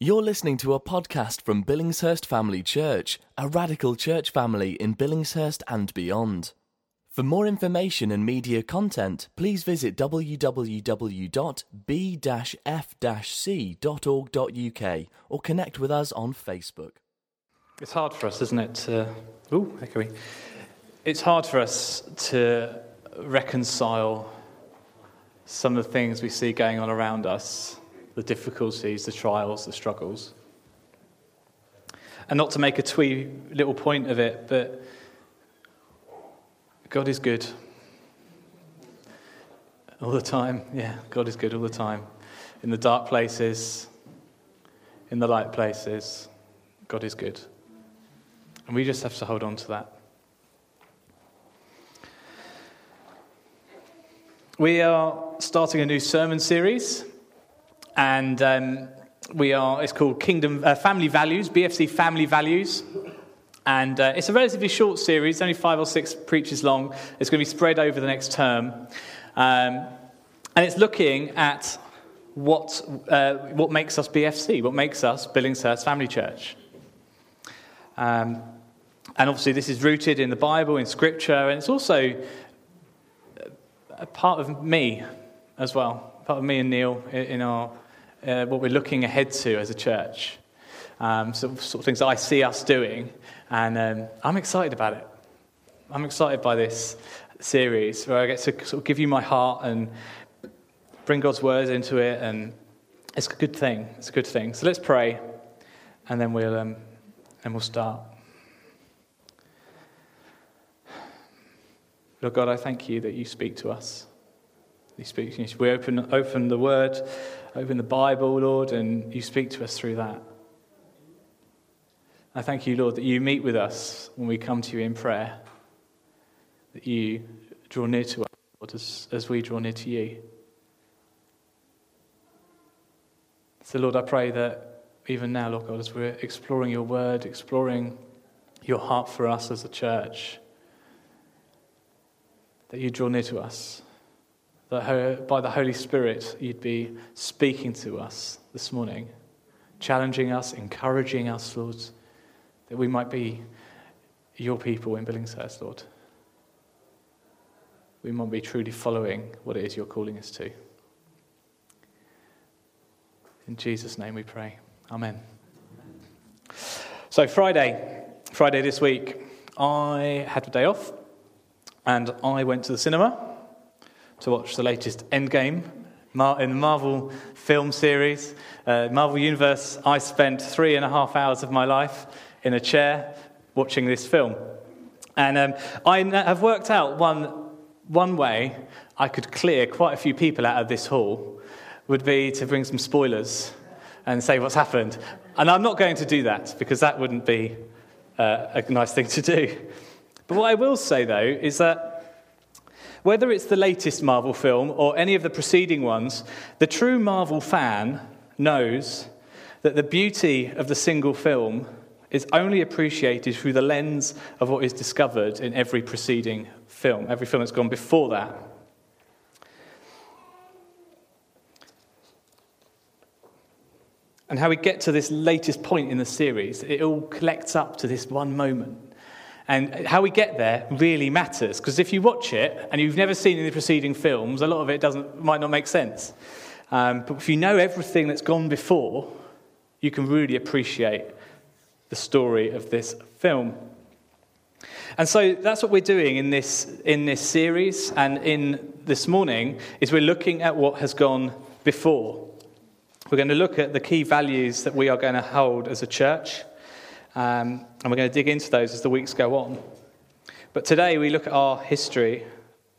You're listening to a podcast from Billingshurst Family Church, a radical church family in Billingshurst and beyond. For more information and media content, please visit www.b-f-c.org.uk or connect with us on Facebook. It's hard for us, isn't it? To, ooh, echoey. It's hard for us to reconcile some of the things we see going on around us the difficulties, the trials, the struggles. And not to make a twee little point of it, but God is good. All the time. Yeah, God is good all the time. In the dark places, in the light places, God is good. And we just have to hold on to that. We are starting a new sermon series and um, we are. It's called Kingdom uh, Family Values, BFC Family Values. And uh, it's a relatively short series, only five or six preaches long. It's going to be spread over the next term. Um, and it's looking at what, uh, what makes us BFC, what makes us Billingshurst Family Church. Um, and obviously, this is rooted in the Bible, in Scripture, and it's also a part of me as well, part of me and Neil in our uh, what we're looking ahead to as a church. Um, so, sort of things I see us doing, and um, I'm excited about it. I'm excited by this series where I get to sort of give you my heart and bring God's words into it, and it's a good thing. It's a good thing. So let's pray, and then we'll um, and we'll start. Lord God, I thank you that you speak to us. You speak. We open open the Word open the Bible, Lord, and you speak to us through that. I thank you, Lord, that you meet with us when we come to you in prayer, that you draw near to us, Lord, as, as we draw near to you. So, Lord, I pray that even now, Lord God, as we're exploring your word, exploring your heart for us as a church, that you draw near to us that by the Holy Spirit you'd be speaking to us this morning, challenging us, encouraging us, Lord, that we might be your people in Billingshurst, Lord. We might be truly following what it is you're calling us to. In Jesus' name we pray. Amen. So, Friday, Friday this week, I had a day off and I went to the cinema to watch the latest Endgame in the Marvel film series. Uh, Marvel Universe, I spent three and a half hours of my life in a chair watching this film. And um, I have worked out one, one way I could clear quite a few people out of this hall would be to bring some spoilers and say what's happened. And I'm not going to do that because that wouldn't be uh, a nice thing to do. But what I will say, though, is that whether it's the latest Marvel film or any of the preceding ones, the true Marvel fan knows that the beauty of the single film is only appreciated through the lens of what is discovered in every preceding film, every film that's gone before that. And how we get to this latest point in the series, it all collects up to this one moment. And how we get there really matters because if you watch it and you've never seen any preceding films, a lot of it doesn't, might not make sense. Um, but if you know everything that's gone before, you can really appreciate the story of this film. And so that's what we're doing in this, in this series and in this morning is we're looking at what has gone before. We're going to look at the key values that we are going to hold as a church. Um, and we're going to dig into those as the weeks go on. But today we look at our history,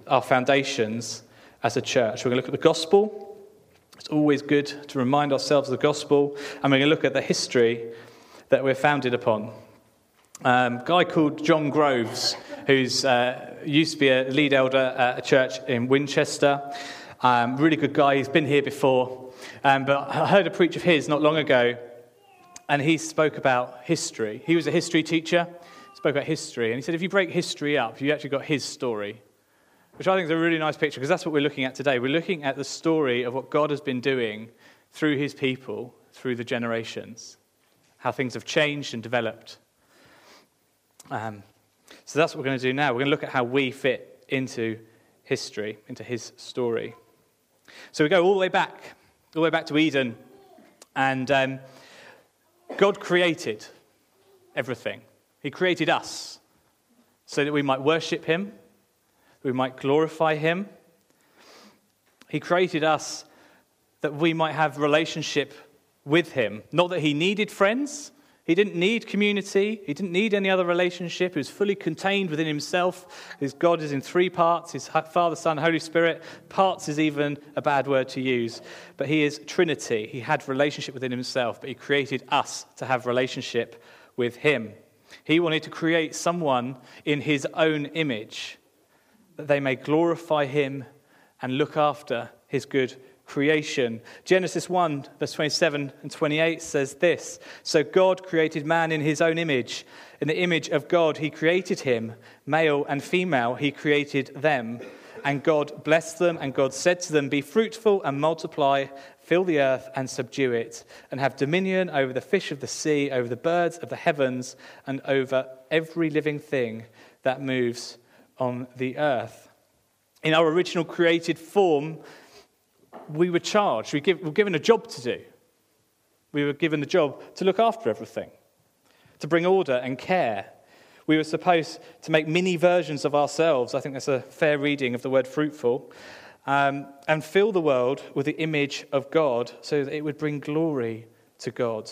our foundations as a church. We're going to look at the gospel. It's always good to remind ourselves of the gospel. And we're going to look at the history that we're founded upon. Um, a guy called John Groves, who's uh, used to be a lead elder at a church in Winchester. Um, really good guy. He's been here before. Um, but I heard a preach of his not long ago and he spoke about history. He was a history teacher, spoke about history, and he said if you break history up, you actually got his story, which I think is a really nice picture because that's what we're looking at today. We're looking at the story of what God has been doing through his people through the generations, how things have changed and developed. Um, so that's what we're going to do now. We're going to look at how we fit into history, into his story. So we go all the way back, all the way back to Eden, and um, God created everything. He created us so that we might worship Him, we might glorify Him. He created us that we might have relationship with Him. Not that He needed friends, he didn't need community. He didn't need any other relationship. He was fully contained within himself. His God is in three parts his Father, Son, Holy Spirit. Parts is even a bad word to use. But he is Trinity. He had relationship within himself, but he created us to have relationship with him. He wanted to create someone in his own image that they may glorify him and look after his good creation. Genesis 1, verse 27 and 28 says this So God created man in his own image. In the image of God, he created him. Male and female, he created them. And God blessed them, and God said to them, Be fruitful and multiply, fill the earth and subdue it, and have dominion over the fish of the sea, over the birds of the heavens, and over every living thing that moves on the earth. In our original created form, we were charged, we were given a job to do. We were given the job to look after everything, to bring order and care. We were supposed to make mini versions of ourselves. I think that's a fair reading of the word fruitful. Um, and fill the world with the image of God so that it would bring glory to God.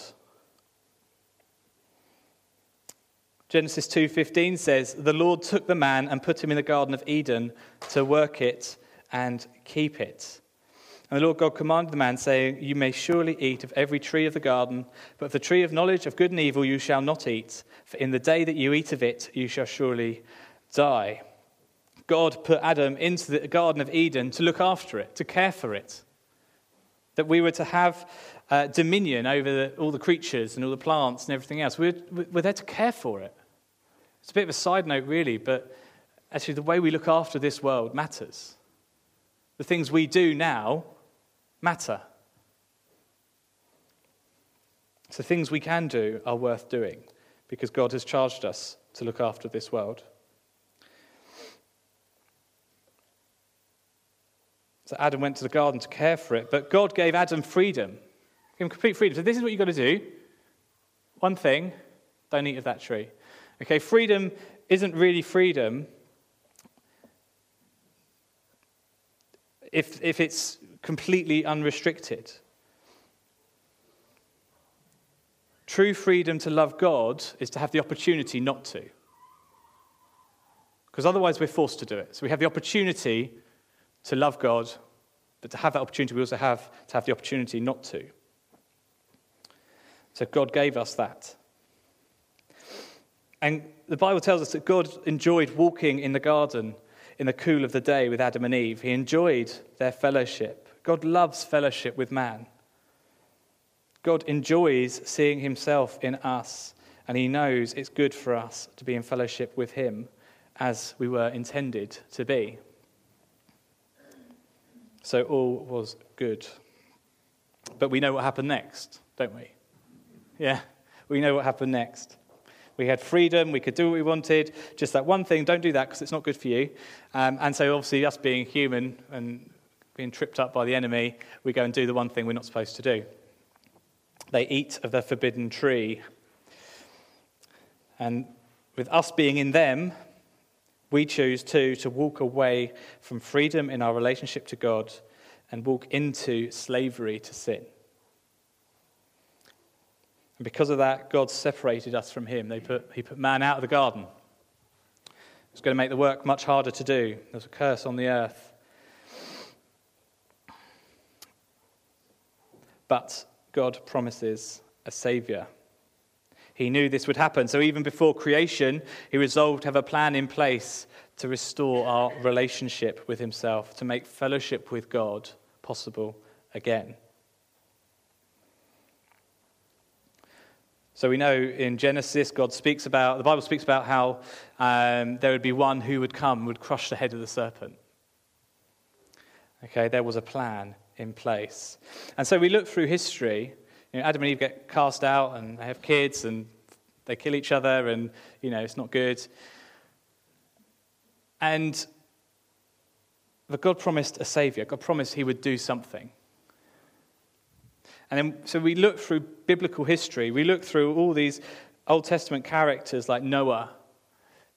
Genesis 2:15 says, "The Lord took the man and put him in the garden of Eden to work it and keep it." And the Lord God commanded the man, saying, You may surely eat of every tree of the garden, but of the tree of knowledge of good and evil you shall not eat, for in the day that you eat of it you shall surely die. God put Adam into the Garden of Eden to look after it, to care for it. That we were to have uh, dominion over the, all the creatures and all the plants and everything else. We're, we're there to care for it. It's a bit of a side note, really, but actually, the way we look after this world matters. The things we do now matter. So, things we can do are worth doing because God has charged us to look after this world. So, Adam went to the garden to care for it, but God gave Adam freedom, gave him complete freedom. So, this is what you've got to do. One thing don't eat of that tree. Okay, freedom isn't really freedom if, if it's completely unrestricted. True freedom to love God is to have the opportunity not to. Because otherwise, we're forced to do it. So we have the opportunity to love God, but to have that opportunity, we also have to have the opportunity not to. So God gave us that. And the Bible tells us that God enjoyed walking in the garden in the cool of the day with Adam and Eve. He enjoyed their fellowship. God loves fellowship with man. God enjoys seeing himself in us, and he knows it's good for us to be in fellowship with him as we were intended to be. So all was good. But we know what happened next, don't we? Yeah, we know what happened next. We had freedom. We could do what we wanted. Just that one thing, don't do that because it's not good for you. Um, and so, obviously, us being human and being tripped up by the enemy, we go and do the one thing we're not supposed to do. They eat of the forbidden tree. And with us being in them, we choose too to walk away from freedom in our relationship to God and walk into slavery to sin. And because of that, God separated us from him. They put, he put man out of the garden. It was going to make the work much harder to do. There's a curse on the earth. But God promises a Saviour. He knew this would happen. So even before creation, he resolved to have a plan in place to restore our relationship with himself, to make fellowship with God possible again. So we know in Genesis, God speaks about, the Bible speaks about how um, there would be one who would come, would crush the head of the serpent. Okay, there was a plan in place. And so we look through history. You know, Adam and Eve get cast out and they have kids and they kill each other and, you know, it's not good. And but God promised a savior. God promised he would do something. And then, so we look through biblical history. We look through all these Old Testament characters like Noah.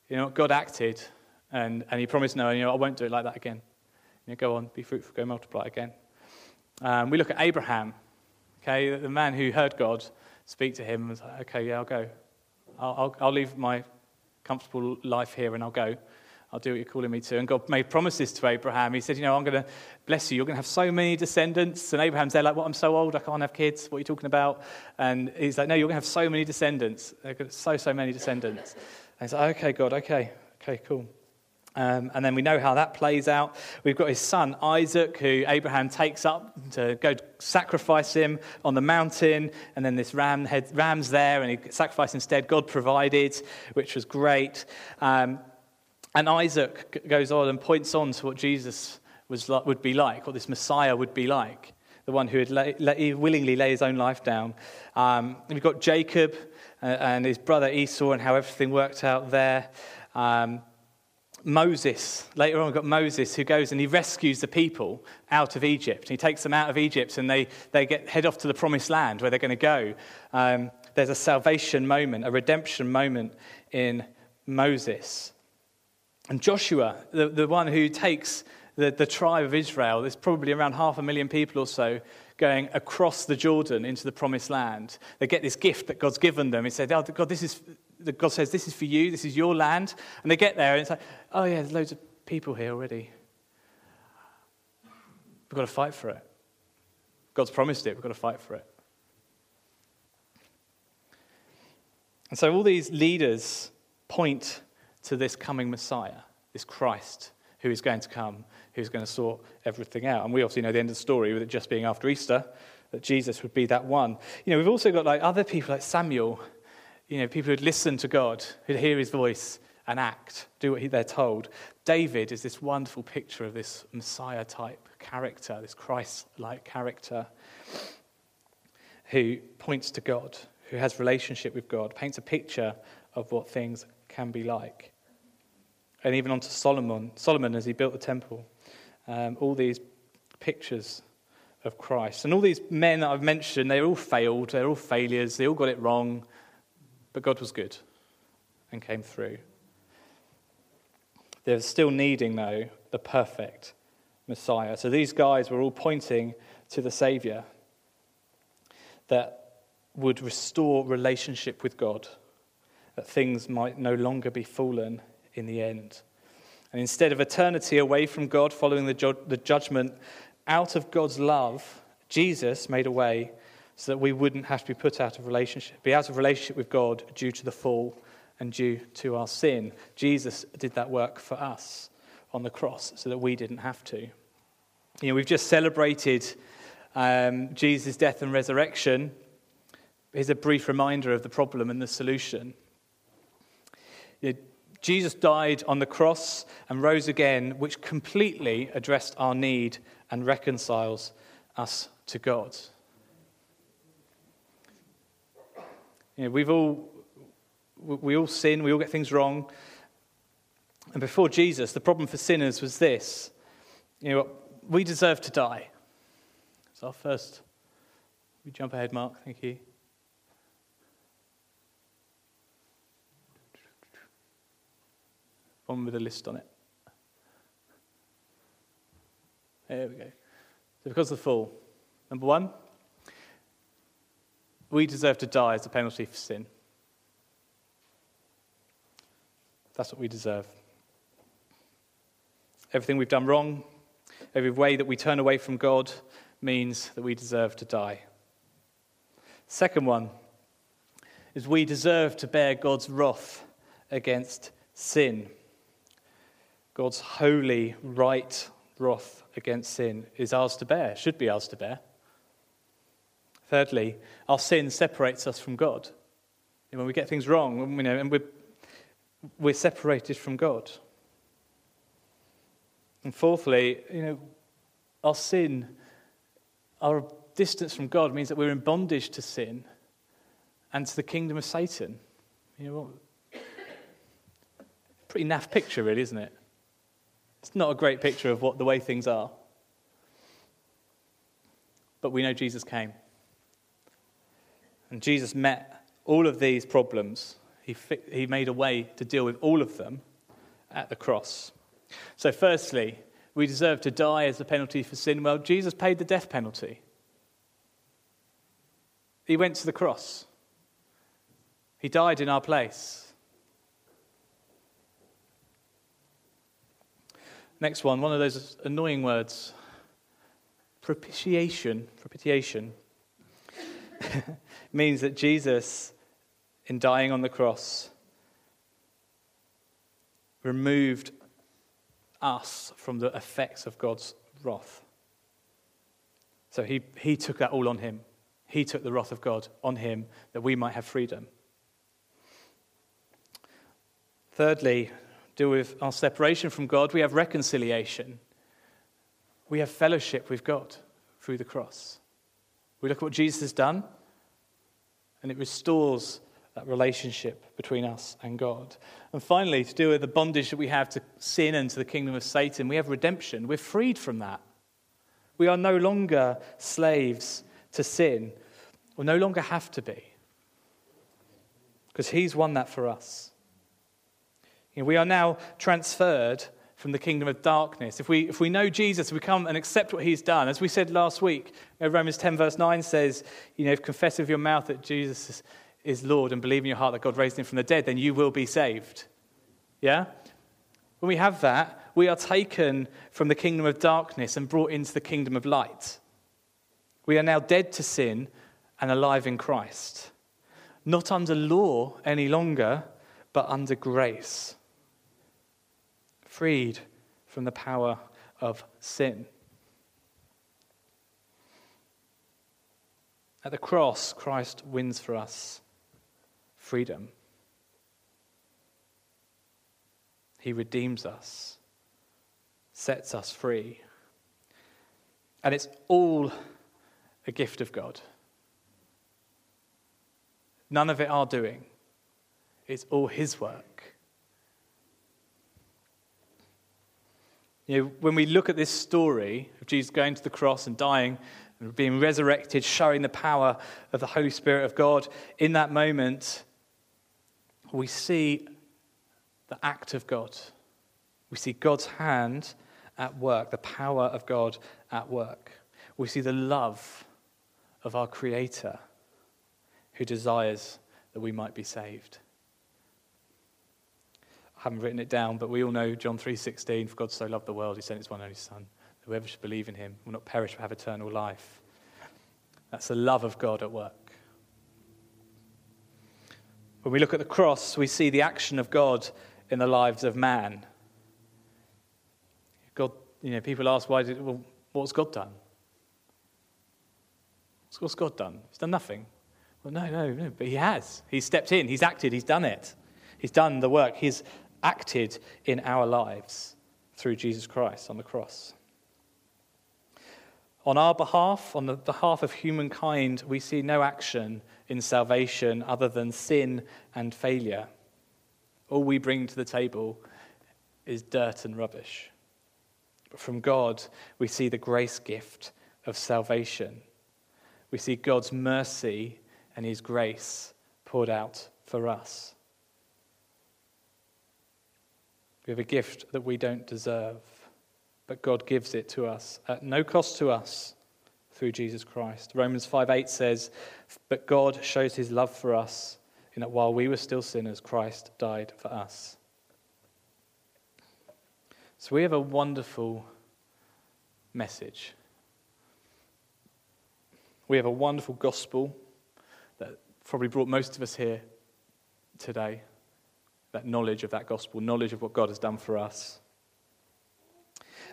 You know, God acted and, and he promised Noah, you know, I won't do it like that again. You know, go on, be fruitful, go multiply again. Um, we look at Abraham, okay, the man who heard God speak to him and was like, okay, yeah, I'll go. I'll, I'll, I'll leave my comfortable life here and I'll go. I'll do what you're calling me to. And God made promises to Abraham. He said, You know, I'm going to bless you. You're going to have so many descendants. And Abraham's there, like, What? I'm so old, I can't have kids. What are you talking about? And he's like, No, you're going to have so many descendants. So, so many descendants. And he's like, Okay, God, okay. Okay, cool. Um, and then we know how that plays out. We've got his son Isaac, who Abraham takes up to go sacrifice him on the mountain. And then this ram head, ram's there, and he sacrificed instead. God provided, which was great. Um, and Isaac goes on and points on to what Jesus was, would be like, what this Messiah would be like, the one who would lay, lay, willingly lay his own life down. Um, we've got Jacob uh, and his brother Esau and how everything worked out there. Um, Moses, later on, we've got Moses who goes and he rescues the people out of Egypt. He takes them out of Egypt and they, they get, head off to the promised land where they're going to go. Um, there's a salvation moment, a redemption moment in Moses. And Joshua, the, the one who takes the, the tribe of Israel, there's probably around half a million people or so going across the Jordan into the promised land. They get this gift that God's given them. He said, oh, God, this is, God says, this is for you, this is your land. And they get there and it's like, oh, yeah, there's loads of people here already. We've got to fight for it. God's promised it, we've got to fight for it. And so all these leaders point to this coming Messiah, this Christ who is going to come, who's going to sort everything out. And we obviously know the end of the story with it just being after Easter, that Jesus would be that one. You know, we've also got like other people like Samuel, you know, people who'd listen to God, who'd hear his voice and act, do what they're told. David is this wonderful picture of this Messiah type character, this Christ like character who points to God, who has relationship with God, paints a picture of what things can be like. And even onto Solomon, Solomon as he built the temple, um, all these pictures of Christ. And all these men that I've mentioned, they all failed, they're all failures, they all got it wrong, but God was good and came through. They're still needing, though, the perfect Messiah. So these guys were all pointing to the Savior that would restore relationship with God that things might no longer be fallen in the end. And instead of eternity away from God, following the, ju- the judgment, out of God's love, Jesus made a way so that we wouldn't have to be put out of relationship, be out of relationship with God due to the fall and due to our sin. Jesus did that work for us on the cross so that we didn't have to. You know, we've just celebrated um, Jesus' death and resurrection. Here's a brief reminder of the problem and the solution. Jesus died on the cross and rose again, which completely addressed our need and reconciles us to God. You know, we've all, we all sin, we all get things wrong. And before Jesus, the problem for sinners was this you know, we deserve to die. It's our first. We jump ahead, Mark, thank you. One with a list on it. There we go. So, because of the fall, number one, we deserve to die as a penalty for sin. That's what we deserve. Everything we've done wrong, every way that we turn away from God, means that we deserve to die. Second one is we deserve to bear God's wrath against sin. God's holy, right wrath against sin is ours to bear, should be ours to bear. Thirdly, our sin separates us from God. When we get things wrong, you know, and we're, we're separated from God. And fourthly, you know, our sin, our distance from God means that we're in bondage to sin and to the kingdom of Satan. You know? Pretty naff picture, really, isn't it? It's not a great picture of what the way things are. But we know Jesus came. And Jesus met all of these problems. He, he made a way to deal with all of them at the cross. So, firstly, we deserve to die as a penalty for sin. Well, Jesus paid the death penalty. He went to the cross, He died in our place. Next one, one of those annoying words propitiation. Propitiation means that Jesus, in dying on the cross, removed us from the effects of God's wrath. So he, he took that all on him. He took the wrath of God on him that we might have freedom. Thirdly, deal with our separation from God. We have reconciliation. We have fellowship with God through the cross. We look at what Jesus has done, and it restores that relationship between us and God. And finally, to deal with the bondage that we have to sin and to the kingdom of Satan, we have redemption. We're freed from that. We are no longer slaves to sin, or no longer have to be, because He's won that for us. You know, we are now transferred from the kingdom of darkness. If we, if we know Jesus, we come and accept what he's done. As we said last week, uh, Romans 10, verse 9 says, you know, if confess with your mouth that Jesus is Lord and believe in your heart that God raised him from the dead, then you will be saved. Yeah? When we have that, we are taken from the kingdom of darkness and brought into the kingdom of light. We are now dead to sin and alive in Christ. Not under law any longer, but under grace. Freed from the power of sin. At the cross, Christ wins for us freedom. He redeems us, sets us free. And it's all a gift of God. None of it our doing, it's all His work. You know, when we look at this story of Jesus going to the cross and dying and being resurrected, showing the power of the Holy Spirit of God, in that moment, we see the act of God. We see God's hand at work, the power of God at work. We see the love of our Creator who desires that we might be saved. Haven't written it down, but we all know John 3:16, for God so loved the world he sent his one only son. Whoever should believe in him will not perish but have eternal life. That's the love of God at work. When we look at the cross, we see the action of God in the lives of man. God, you know, people ask, why did, well, what's God done? What's God done? He's done nothing. Well, no, no, no, but he has. He's stepped in, he's acted, he's done it. He's done the work, he's acted in our lives through Jesus Christ on the cross. On our behalf, on the behalf of humankind, we see no action in salvation other than sin and failure. All we bring to the table is dirt and rubbish. But from God, we see the grace gift of salvation. We see God's mercy and his grace poured out for us. We have a gift that we don't deserve but God gives it to us at no cost to us through Jesus Christ. Romans 5 8 says, But God shows his love for us in that while we were still sinners, Christ died for us. So we have a wonderful message. We have a wonderful gospel that probably brought most of us here today. That knowledge of that gospel, knowledge of what God has done for us.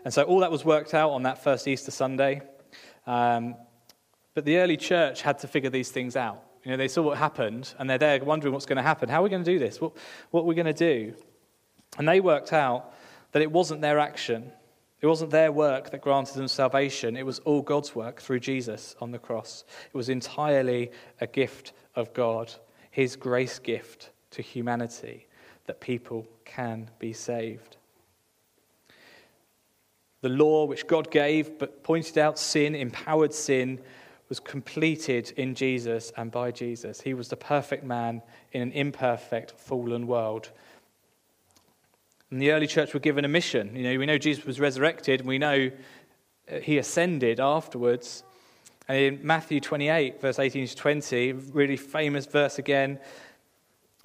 And so all that was worked out on that first Easter Sunday. Um, but the early church had to figure these things out. You know, they saw what happened and they're there wondering what's going to happen. How are we going to do this? What, what are we going to do? And they worked out that it wasn't their action, It wasn't their work that granted them salvation, it was all God's work through Jesus on the cross. It was entirely a gift of God, His grace gift to humanity, that people can be saved. The law which God gave but pointed out sin, empowered sin, was completed in Jesus and by Jesus. He was the perfect man in an imperfect, fallen world. And the early church were given a mission. You know, we know Jesus was resurrected, we know he ascended afterwards. And in Matthew 28, verse 18 to 20, really famous verse again,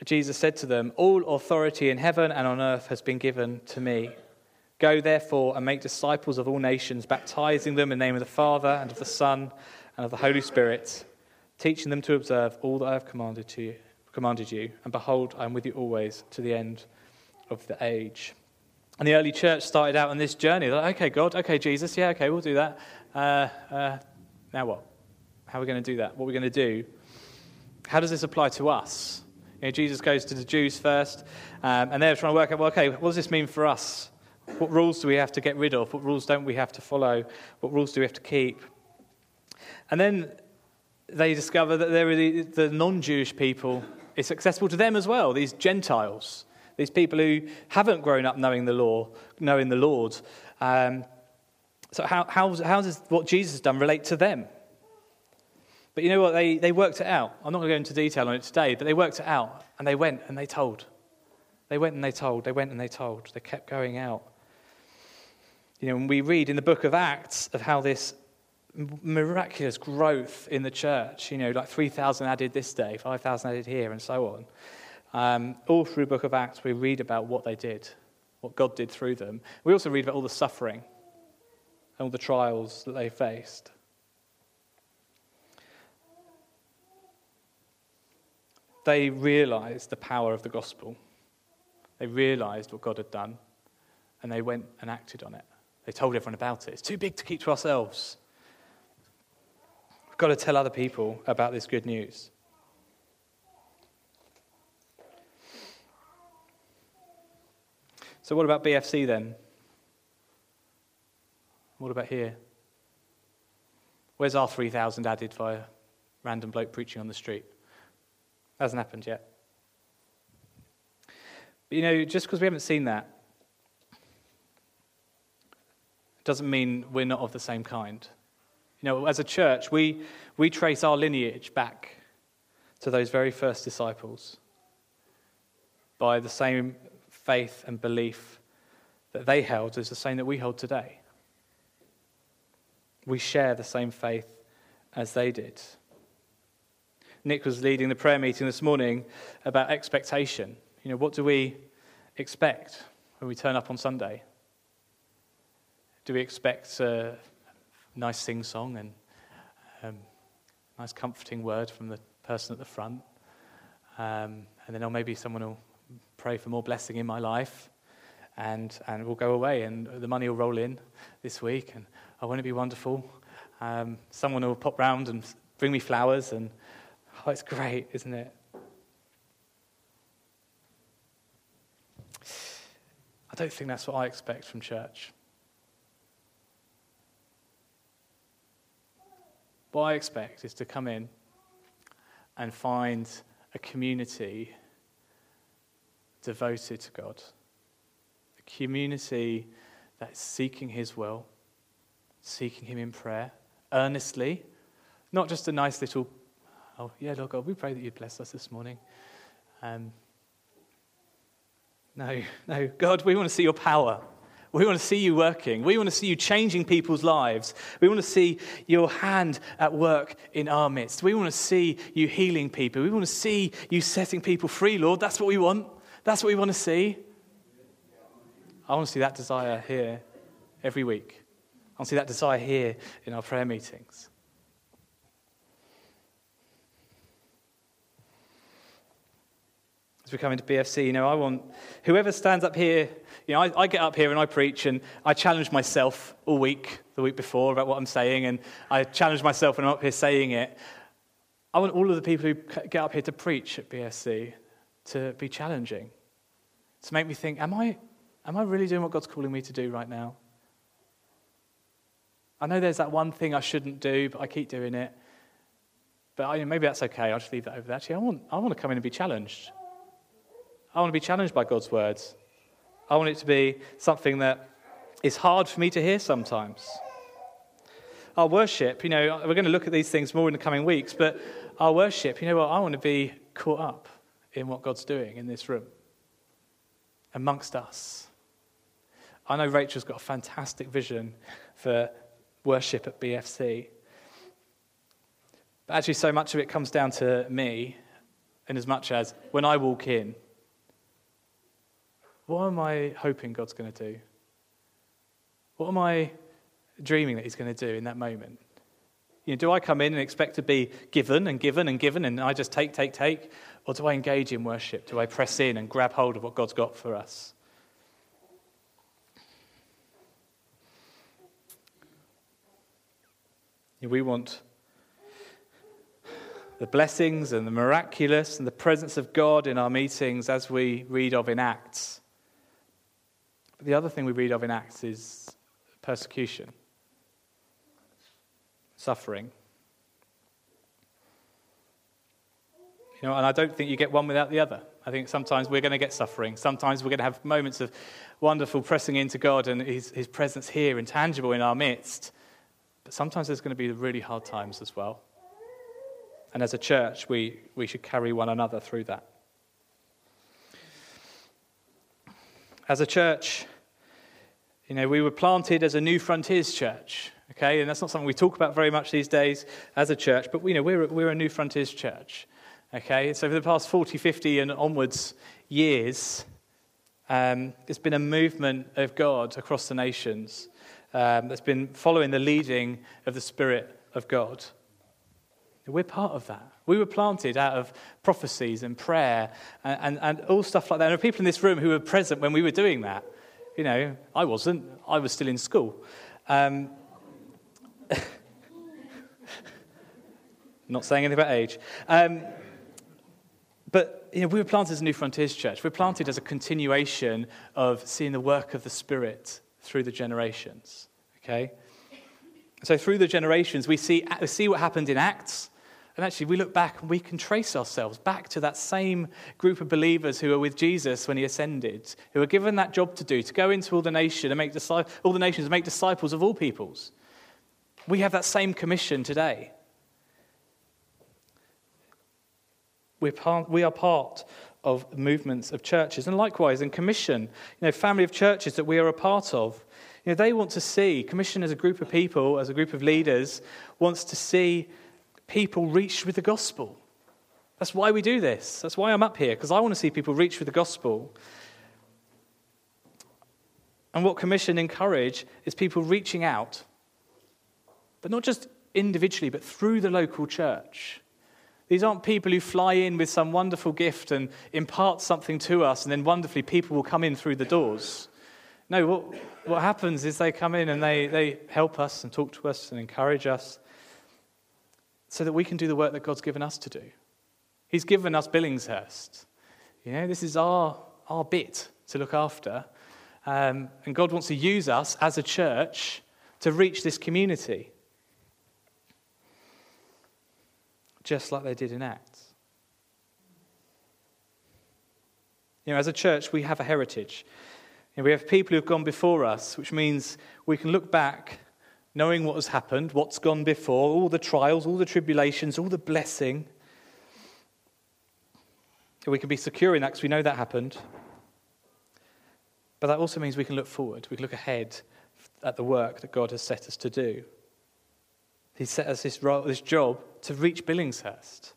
Jesus said to them, All authority in heaven and on earth has been given to me. Go therefore and make disciples of all nations, baptizing them in the name of the Father and of the Son and of the Holy Spirit, teaching them to observe all that I have commanded, to you, commanded you. And behold, I am with you always to the end of the age. And the early church started out on this journey. They're like, okay, God, okay, Jesus, yeah, okay, we'll do that. Uh, uh, now what? How are we going to do that? What are we going to do? How does this apply to us? You know, Jesus goes to the Jews first, um, and they're trying to work out, well, okay, what does this mean for us? What rules do we have to get rid of? What rules don't we have to follow? What rules do we have to keep? And then they discover that there are the, the non Jewish people. It's accessible to them as well, these Gentiles these people who haven't grown up knowing the law, knowing the Lord. Um, so, how, how, how does what Jesus has done relate to them? But you know what? They, they worked it out. I'm not going to go into detail on it today, but they worked it out and they went and they told. They went and they told. They went and they told. They kept going out. You know, when we read in the book of Acts of how this miraculous growth in the church, you know, like 3,000 added this day, 5,000 added here, and so on. Um, all through book of Acts, we read about what they did, what God did through them. We also read about all the suffering and all the trials that they faced. They realized the power of the gospel. They realized what God had done, and they went and acted on it. They told everyone about it. It's too big to keep to ourselves. We've got to tell other people about this good news. So, what about BFC then? What about here? Where's our 3,000 added via random bloke preaching on the street? Hasn't happened yet. But you know, just because we haven't seen that doesn't mean we're not of the same kind. You know, as a church, we, we trace our lineage back to those very first disciples by the same faith and belief that they held is the same that we hold today. We share the same faith as they did. Nick was leading the prayer meeting this morning about expectation. You know, what do we expect when we turn up on Sunday? Do we expect a nice sing song and um, nice comforting word from the person at the front? Um, and then, or maybe someone will pray for more blessing in my life, and, and we'll go away, and the money will roll in this week, and oh, won't it be wonderful? Um, someone will pop round and bring me flowers, and oh, it's great, isn't it? I don't think that's what I expect from church. What I expect is to come in and find a community devoted to God, a community that is seeking His will, seeking Him in prayer, earnestly, not just a nice little, oh, yeah, Lord God, we pray that you'd bless us this morning. Um, no, no, God, we want to see your power. We want to see you working. We want to see you changing people's lives. We want to see your hand at work in our midst. We want to see you healing people. We want to see you setting people free, Lord. That's what we want. That's what we want to see. I want to see that desire here every week. I want to see that desire here in our prayer meetings. As we come into BFC, you know, I want whoever stands up here, you know, I, I, get up here and I preach and I challenge myself all week, the week before, about what I'm saying, and I challenge myself when I'm up here saying it. I want all of the people who get up here to preach at BFC to be challenging, to make me think, am I, am I really doing what God's calling me to do right now? I know there's that one thing I shouldn't do, but I keep doing it. But I, maybe that's okay. I'll just leave that over there. Actually, I want, I want to come in and be challenged. I want to be challenged by God's words. I want it to be something that is hard for me to hear sometimes. Our worship, you know, we're going to look at these things more in the coming weeks, but our worship, you know what? I want to be caught up in what God's doing in this room, amongst us. I know Rachel's got a fantastic vision for worship at BFC. But actually, so much of it comes down to me, in as much as when I walk in, what am I hoping God's going to do? What am I dreaming that He's going to do in that moment? You know, do I come in and expect to be given and given and given and I just take, take, take? Or do I engage in worship? Do I press in and grab hold of what God's got for us? We want the blessings and the miraculous and the presence of God in our meetings as we read of in Acts. The other thing we read of in Acts is persecution, suffering. You know, and I don't think you get one without the other. I think sometimes we're going to get suffering. Sometimes we're going to have moments of wonderful pressing into God and His, his presence here and tangible in our midst. But sometimes there's going to be really hard times as well. And as a church, we, we should carry one another through that. As a church, you know, we were planted as a new frontiers church, okay? And that's not something we talk about very much these days as a church, but, you know, we're, we're a new frontiers church, okay? So for the past 40, 50 and onwards years, um, it's been a movement of God across the nations um, that's been following the leading of the Spirit of God. We're part of that. We were planted out of prophecies and prayer and, and, and, all stuff like that. And there are people in this room who were present when we were doing that. You know, I wasn't, I was still in school. Um, not saying anything about age. Um, but you know, we were planted as a New Frontiers Church. We're planted as a continuation of seeing the work of the Spirit through the generations. Okay? So through the generations, we see, we see what happened in Acts. And actually, we look back and we can trace ourselves back to that same group of believers who were with Jesus when he ascended, who were given that job to do, to go into all the nation and make all the nations and make disciples of all peoples. We have that same commission today. We're part, we are part of movements of churches, and likewise in commission, you know, family of churches that we are a part of. You know, they want to see, commission as a group of people, as a group of leaders, wants to see people reached with the gospel. That's why we do this. That's why I'm up here, because I want to see people reach with the gospel. And what commission encourage is people reaching out, but not just individually, but through the local church. These aren't people who fly in with some wonderful gift and impart something to us, and then wonderfully people will come in through the doors. No, what, what happens is they come in and they, they help us and talk to us and encourage us so that we can do the work that God's given us to do. He's given us Billingshurst. You know, this is our, our bit to look after. Um, and God wants to use us as a church to reach this community, just like they did in Acts. You know, as a church, we have a heritage. We have people who've gone before us, which means we can look back knowing what has happened, what's gone before, all the trials, all the tribulations, all the blessing. We can be secure in that because we know that happened. But that also means we can look forward, we can look ahead at the work that God has set us to do. He set us this, role, this job to reach Billingshurst.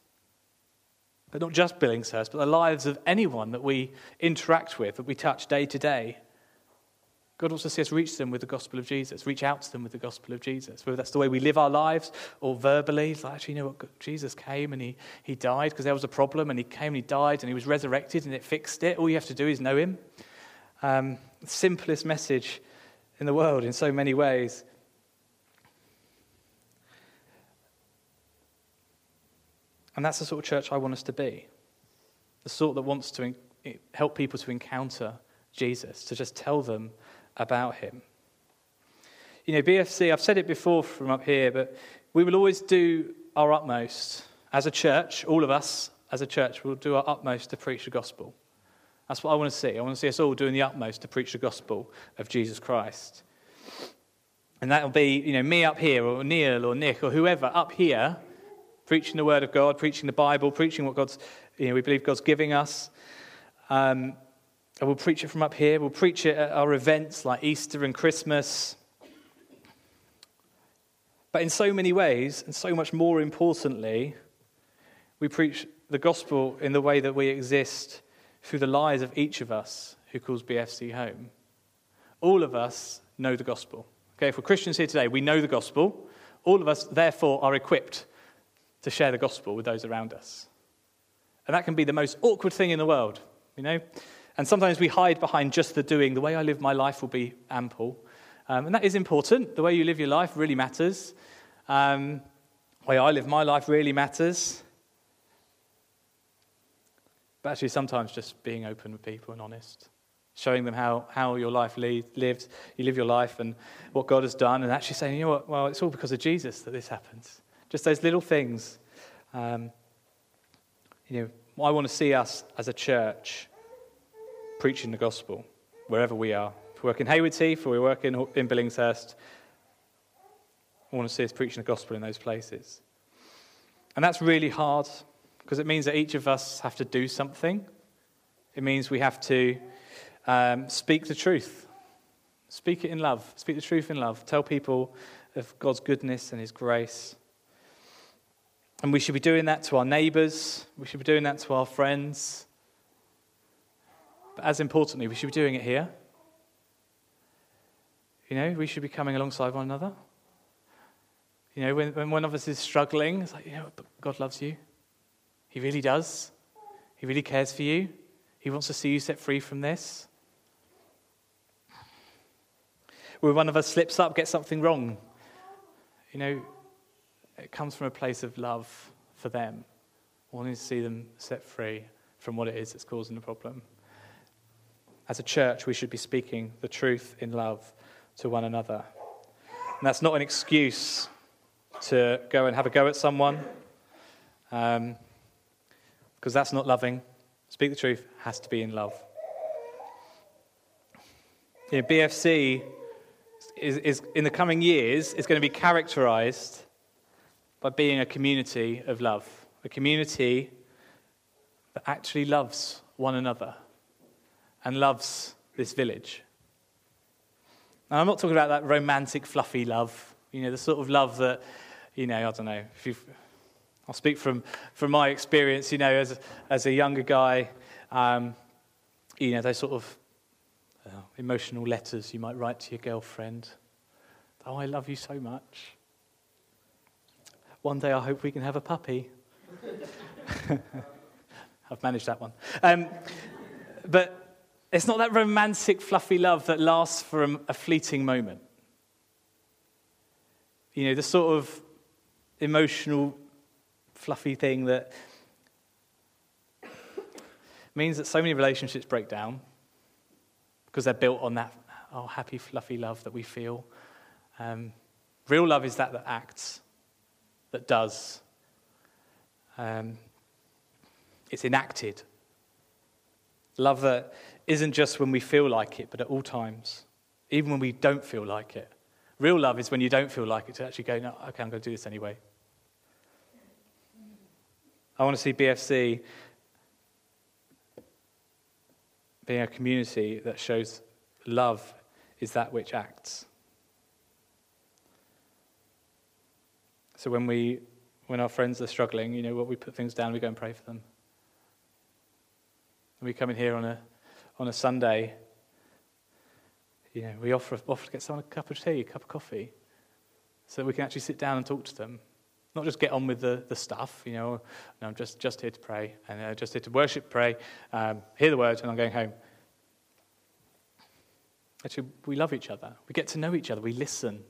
But not just Billingshurst, but the lives of anyone that we interact with, that we touch day to day. God wants to see us reach them with the gospel of Jesus, reach out to them with the gospel of Jesus. Whether that's the way we live our lives or verbally, it's like, actually, you know what? Jesus came and he, he died because there was a problem, and he came and he died and he was resurrected and it fixed it. All you have to do is know him. Um, simplest message in the world in so many ways. And that's the sort of church I want us to be the sort that wants to help people to encounter Jesus, to just tell them about him. you know, BFC, I've said it before from up here, but we will always do our utmost as a church, all of us as a church will do our utmost to preach the gospel. That's what I want to see. I want to see us all doing the utmost to preach the gospel of Jesus Christ. And that'll be, you know, me up here, or Neil, or Nick, or whoever up here, preaching the word of God, preaching the Bible, preaching what God's, you know, we believe God's giving us. Um, and we'll preach it from up here. We'll preach it at our events like Easter and Christmas. But in so many ways, and so much more importantly, we preach the gospel in the way that we exist through the lives of each of us who calls BFC home. All of us know the gospel. Okay, if we're Christians here today, we know the gospel. All of us, therefore, are equipped to share the gospel with those around us. And that can be the most awkward thing in the world, you know? And sometimes we hide behind just the doing. The way I live my life will be ample. Um, and that is important. The way you live your life really matters. Um, the way I live my life really matters. But actually, sometimes just being open with people and honest, showing them how, how your life lived, you live your life and what God has done, and actually saying, you know what, well, it's all because of Jesus that this happens. Just those little things. Um, you know, I want to see us as a church preaching the gospel wherever we are. If we work in Haywards Heath or we work in, in Billingshurst, I want to see us preaching the gospel in those places. And that's really hard because it means that each of us have to do something. It means we have to um, speak the truth, speak it in love, speak the truth in love, tell people of God's goodness and His grace. And we should be doing that to our neighbours, we should be doing that to our friends. But as importantly, we should be doing it here. You know, we should be coming alongside one another. You know, when, when one of us is struggling, it's like, you know, God loves you. He really does. He really cares for you. He wants to see you set free from this. When one of us slips up, gets something wrong, you know, it comes from a place of love for them, wanting to see them set free from what it is that's causing the problem. As a church, we should be speaking the truth in love to one another. And that's not an excuse to go and have a go at someone. Um, because that's not loving. Speak the truth has to be in love. You know, BFC is, is, in the coming years is going to be characterized by being a community of love, a community that actually loves one another and loves this village. Now, I'm not talking about that romantic, fluffy love, you know, the sort of love that, you know, I don't know, if you've I'll speak from, from my experience, you know, as, as a younger guy, um, you know, those sort of uh, emotional letters you might write to your girlfriend. Oh, I love you so much. One day I hope we can have a puppy. I've managed that one. Um, but it's not that romantic, fluffy love that lasts for a, a fleeting moment. You know, the sort of emotional fluffy thing that means that so many relationships break down because they're built on that oh, happy, fluffy love that we feel. Um, real love is that that acts, that does. Um, it's enacted. Love that isn't just when we feel like it, but at all times, even when we don't feel like it. Real love is when you don't feel like it to actually go, no, okay, I'm going to do this anyway. I want to see BFC being a community that shows love is that which acts. So when we when our friends are struggling, you know, what we put things down, we go and pray for them. And we come in here on a on a Sunday, you know, we offer offer to get someone a cup of tea, a cup of coffee, so we can actually sit down and talk to them not just get on with the, the stuff, you know, no, I'm just, just here to pray and uh, just here to worship, pray, um, hear the word, and I'm going home. Actually, we love each other. We get to know each other. We listen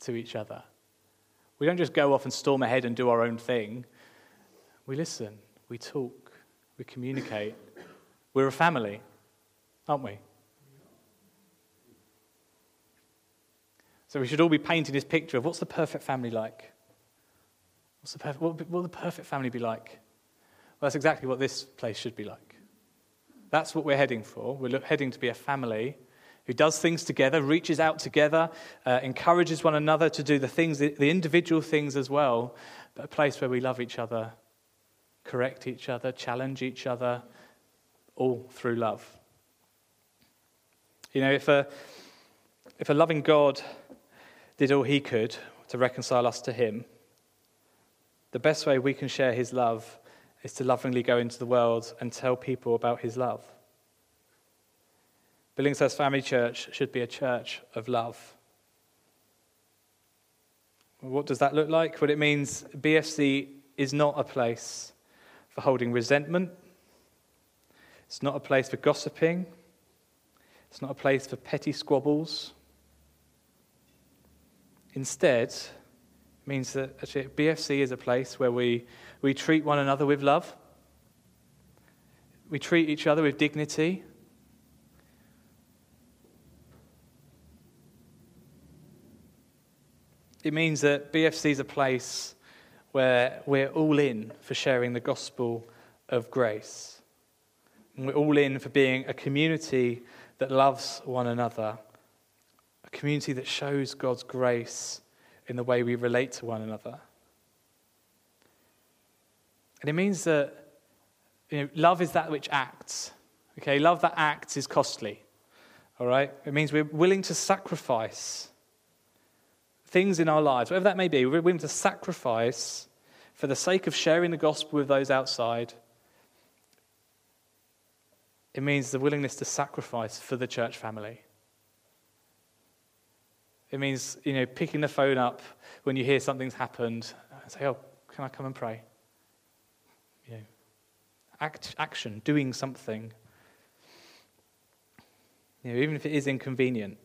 to each other. We don't just go off and storm ahead and do our own thing. We listen, we talk, we communicate. We're a family, aren't we? So we should all be painting this picture of what's the perfect family like? What's the perfect, what will the perfect family be like? Well, that's exactly what this place should be like. That's what we're heading for. We're heading to be a family who does things together, reaches out together, uh, encourages one another to do the things, the, the individual things as well, but a place where we love each other, correct each other, challenge each other, all through love. You know, if a, if a loving God did all he could to reconcile us to him, the best way we can share his love is to lovingly go into the world and tell people about his love. Billingshurst Family Church should be a church of love. What does that look like? Well, it means BFC is not a place for holding resentment, it's not a place for gossiping, it's not a place for petty squabbles. Instead, it means that actually BFC is a place where we, we treat one another with love, we treat each other with dignity. It means that BFC is a place where we're all in for sharing the gospel of grace. And we're all in for being a community that loves one another, a community that shows God's grace in the way we relate to one another. And it means that you know, love is that which acts. Okay, love that acts is costly. All right? It means we're willing to sacrifice things in our lives, whatever that may be, we're willing to sacrifice for the sake of sharing the gospel with those outside. It means the willingness to sacrifice for the church family. It means, you know, picking the phone up when you hear something's happened and say, oh, can I come and pray? You know, act, action, doing something. You know, even if it is inconvenient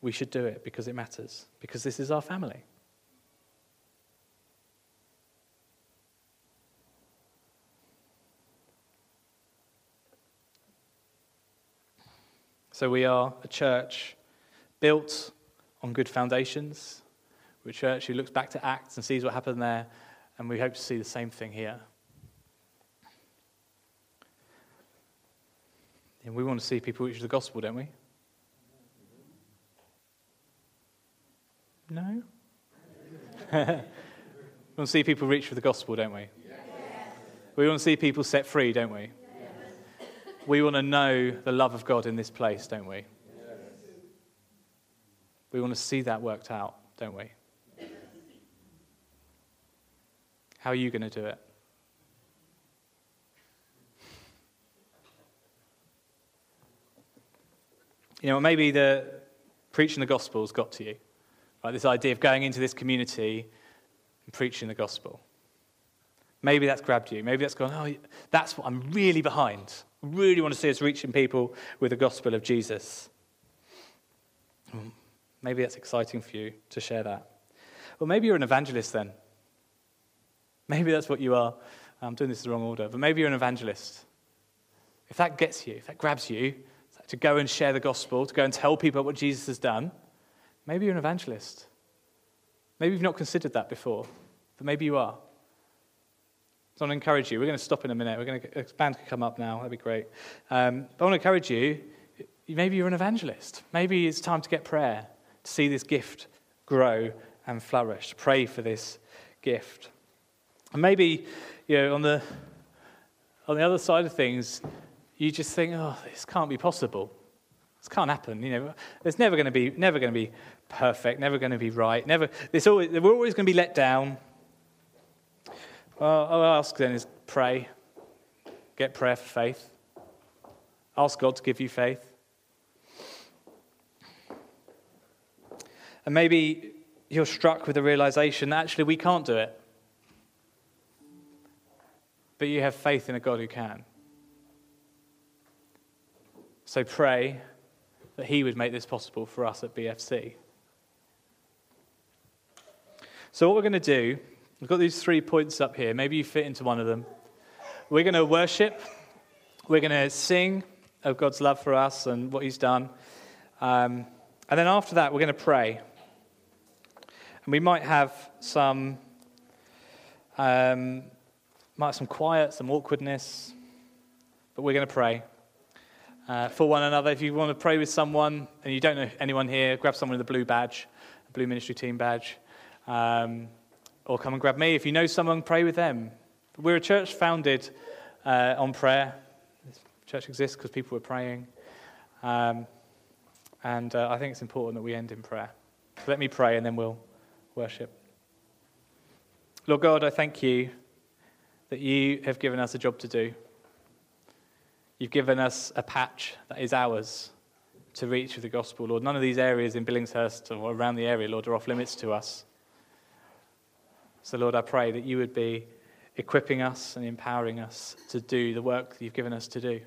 we should do it because it matters, because this is our family. So we are a church built on good foundations. We're a church who looks back to Acts and sees what happened there, and we hope to see the same thing here. And we want to see people reach the gospel, don't we? No? we want to see people reach for the gospel, don't we? Yes. We want to see people set free, don't we? We want to know the love of God in this place, don't we? Yes. We want to see that worked out, don't we? How are you going to do it? You know, maybe the preaching the gospel's got to you. Right, this idea of going into this community and preaching the gospel. Maybe that's grabbed you. Maybe that's gone, oh, that's what I'm really behind. Really want to see us reaching people with the gospel of Jesus. Maybe that's exciting for you to share that. Well, maybe you're an evangelist then. Maybe that's what you are. I'm doing this in the wrong order, but maybe you're an evangelist. If that gets you, if that grabs you, to go and share the gospel, to go and tell people what Jesus has done, Maybe you're an evangelist. Maybe you've not considered that before, but maybe you are. So I want to encourage you. We're going to stop in a minute. We're going to expand to come up now. That'd be great. Um, but I want to encourage you. Maybe you're an evangelist. Maybe it's time to get prayer to see this gift grow and flourish. Pray for this gift. And maybe you know on the on the other side of things, you just think, oh, this can't be possible. This can't happen. You know, there's never going to be never going to be perfect, never going to be right. Never. This always, we're always going to be let down. Well, I'll ask then is pray. Get prayer for faith. Ask God to give you faith. And maybe you're struck with the realization that actually we can't do it. But you have faith in a God who can. So pray that He would make this possible for us at BFC. So, what we're going to do, we've got these three points up here. Maybe you fit into one of them. We're going to worship, we're going to sing of God's love for us and what He's done. Um, And then after that, we're going to pray. And we might have some, um, might have some quiet, some awkwardness, but we're going to pray uh, for one another. If you want to pray with someone and you don't know anyone here, grab someone with a blue badge, a blue ministry team badge, um, or come and grab me. If you know someone, pray with them. We're a church founded uh, on prayer. This church exists because people were praying. Um, and uh, I think it's important that we end in prayer. So let me pray and then we'll worship. Lord God, I thank you that you have given us a job to do. You've given us a patch that is ours to reach with the gospel, Lord. None of these areas in Billingshurst or around the area, Lord, are off limits to us. So, Lord, I pray that you would be equipping us and empowering us to do the work that you've given us to do.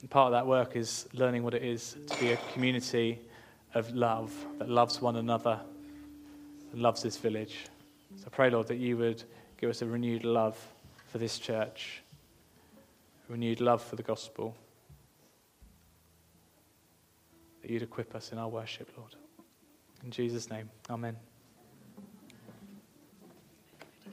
And part of that work is learning what it is to be a community of love that loves one another and loves this village. So I pray, Lord, that you would give us a renewed love for this church, a renewed love for the gospel. That you'd equip us in our worship, Lord. In Jesus' name, amen.